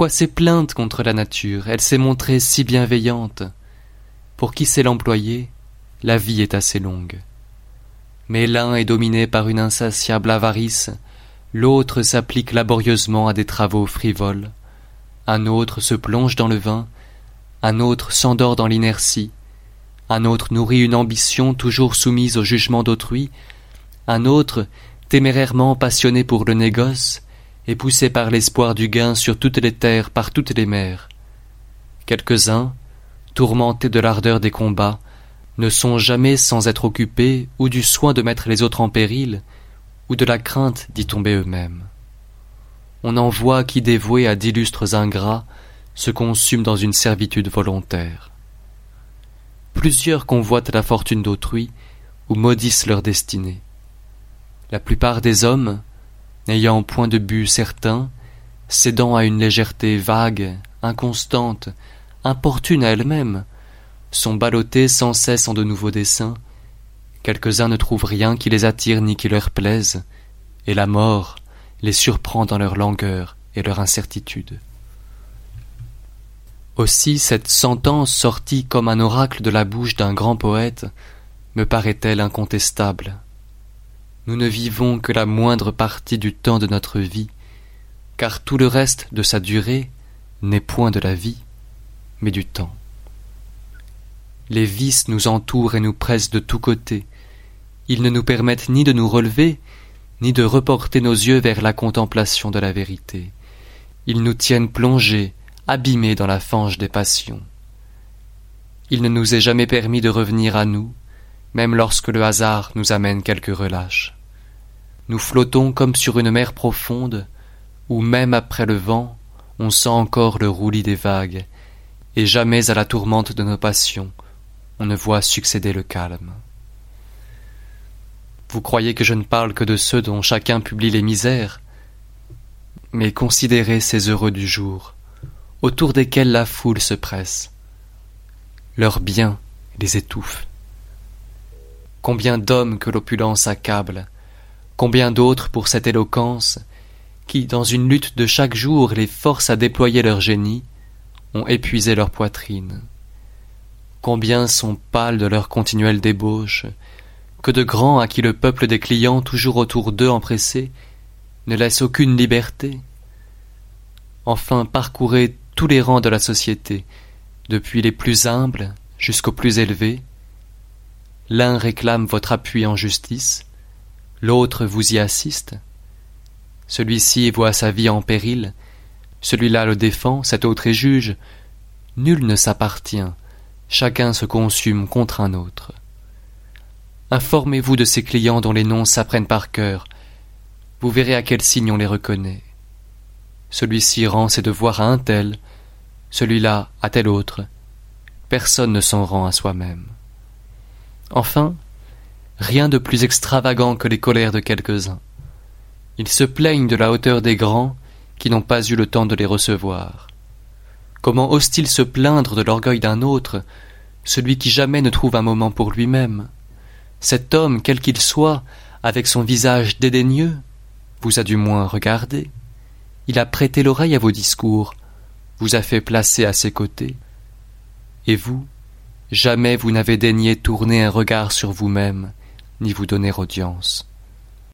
Pourquoi ces plaintes contre la nature? Elle s'est montrée si bienveillante. Pour qui sait l'employer, la vie est assez longue. Mais l'un est dominé par une insatiable avarice, l'autre s'applique laborieusement à des travaux frivoles, un autre se plonge dans le vin, un autre s'endort dans l'inertie, un autre nourrit une ambition toujours soumise au jugement d'autrui, un autre, témérairement passionné pour le négoce, et poussé par l'espoir du gain sur toutes les terres, par toutes les mers. Quelques-uns, tourmentés de l'ardeur des combats, ne sont jamais sans être occupés ou du soin de mettre les autres en péril, ou de la crainte d'y tomber eux-mêmes. On en voit qui, dévoués à d'illustres ingrats, se consument dans une servitude volontaire. Plusieurs convoitent la fortune d'autrui ou maudissent leur destinée. La plupart des hommes, n'ayant point de but certain, cédant à une légèreté vague, inconstante, importune à elle-même, sont ballottés sans cesse en de nouveaux dessins. Quelques-uns ne trouvent rien qui les attire ni qui leur plaise, et la mort les surprend dans leur langueur et leur incertitude. Aussi cette sentence sortie comme un oracle de la bouche d'un grand poète me paraît-elle incontestable. Nous ne vivons que la moindre partie du temps de notre vie, car tout le reste de sa durée n'est point de la vie, mais du temps. Les vices nous entourent et nous pressent de tous côtés. Ils ne nous permettent ni de nous relever, ni de reporter nos yeux vers la contemplation de la vérité. Ils nous tiennent plongés, abîmés dans la fange des passions. Il ne nous est jamais permis de revenir à nous, même lorsque le hasard nous amène quelque relâche. Nous flottons comme sur une mer profonde, où même après le vent, on sent encore le roulis des vagues, et jamais à la tourmente de nos passions, on ne voit succéder le calme. Vous croyez que je ne parle que de ceux dont chacun publie les misères Mais considérez ces heureux du jour, autour desquels la foule se presse. Leur bien les étouffe. Combien d'hommes que l'opulence accable, combien d'autres pour cette éloquence, qui, dans une lutte de chaque jour, les force à déployer leur génie, ont épuisé leur poitrine. Combien sont pâles de leur continuelle débauche, que de grands à qui le peuple des clients, toujours autour d'eux empressés, ne laisse aucune liberté. Enfin, parcourez tous les rangs de la société, depuis les plus humbles jusqu'aux plus élevés. L'un réclame votre appui en justice, l'autre vous y assiste. Celui-ci voit sa vie en péril, celui-là le défend, cet autre est juge. Nul ne s'appartient, chacun se consume contre un autre. Informez-vous de ces clients dont les noms s'apprennent par cœur. Vous verrez à quel signe on les reconnaît. Celui-ci rend ses devoirs à un tel, celui-là à tel autre. Personne ne s'en rend à soi-même. Enfin, rien de plus extravagant que les colères de quelques-uns. Ils se plaignent de la hauteur des grands qui n'ont pas eu le temps de les recevoir. Comment ose-t-il se plaindre de l'orgueil d'un autre, celui qui jamais ne trouve un moment pour lui-même? Cet homme, quel qu'il soit, avec son visage dédaigneux, vous a du moins regardé. Il a prêté l'oreille à vos discours, vous a fait placer à ses côtés. Et vous, jamais vous n'avez daigné tourner un regard sur vous-même, ni vous donner audience.